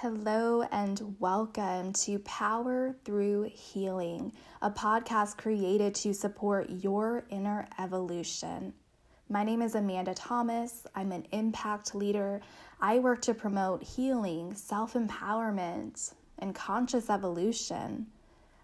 Hello and welcome to Power Through Healing, a podcast created to support your inner evolution. My name is Amanda Thomas. I'm an impact leader. I work to promote healing, self empowerment, and conscious evolution.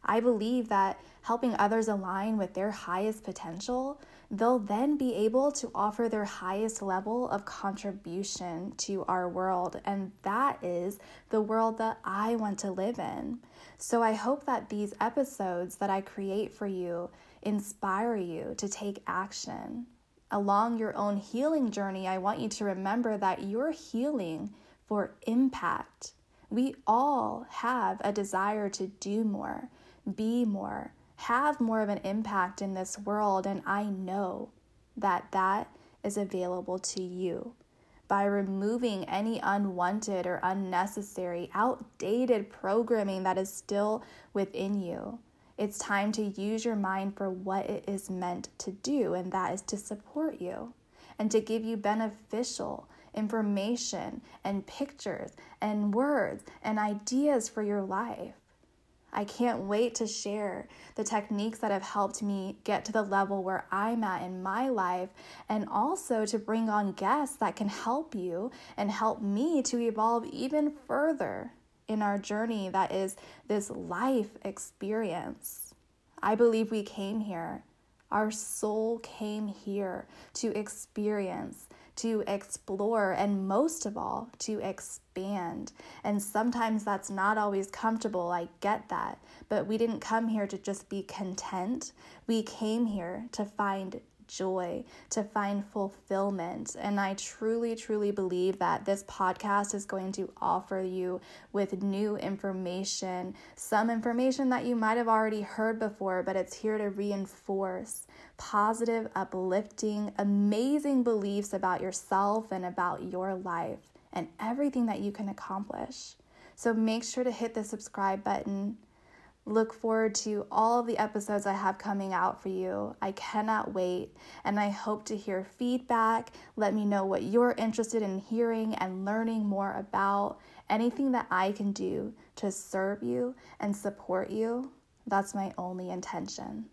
I believe that helping others align with their highest potential, they'll then be able to offer their highest level of contribution to our world. And that is the world that I want to live in. So I hope that these episodes that I create for you inspire you to take action. Along your own healing journey, I want you to remember that you're healing for impact. We all have a desire to do more be more, have more of an impact in this world. And I know that that is available to you by removing any unwanted or unnecessary, outdated programming that is still within you. It's time to use your mind for what it is meant to do, and that is to support you and to give you beneficial information and pictures and words and ideas for your life. I can't wait to share the techniques that have helped me get to the level where I'm at in my life, and also to bring on guests that can help you and help me to evolve even further in our journey that is this life experience. I believe we came here. Our soul came here to experience to explore, and most of all, to expand. And sometimes that's not always comfortable. I get that. But we didn't come here to just be content. We came here to find joy, to find fulfillment. And I truly, truly believe that this podcast is going to offer you with new information, some information that you might have already heard before, but it's here to reinforce positive, uplifting, amazing beliefs about yourself and about your life and everything that you can accomplish. So make sure to hit the subscribe button Look forward to all of the episodes I have coming out for you. I cannot wait, and I hope to hear feedback. Let me know what you're interested in hearing and learning more about. Anything that I can do to serve you and support you, that's my only intention.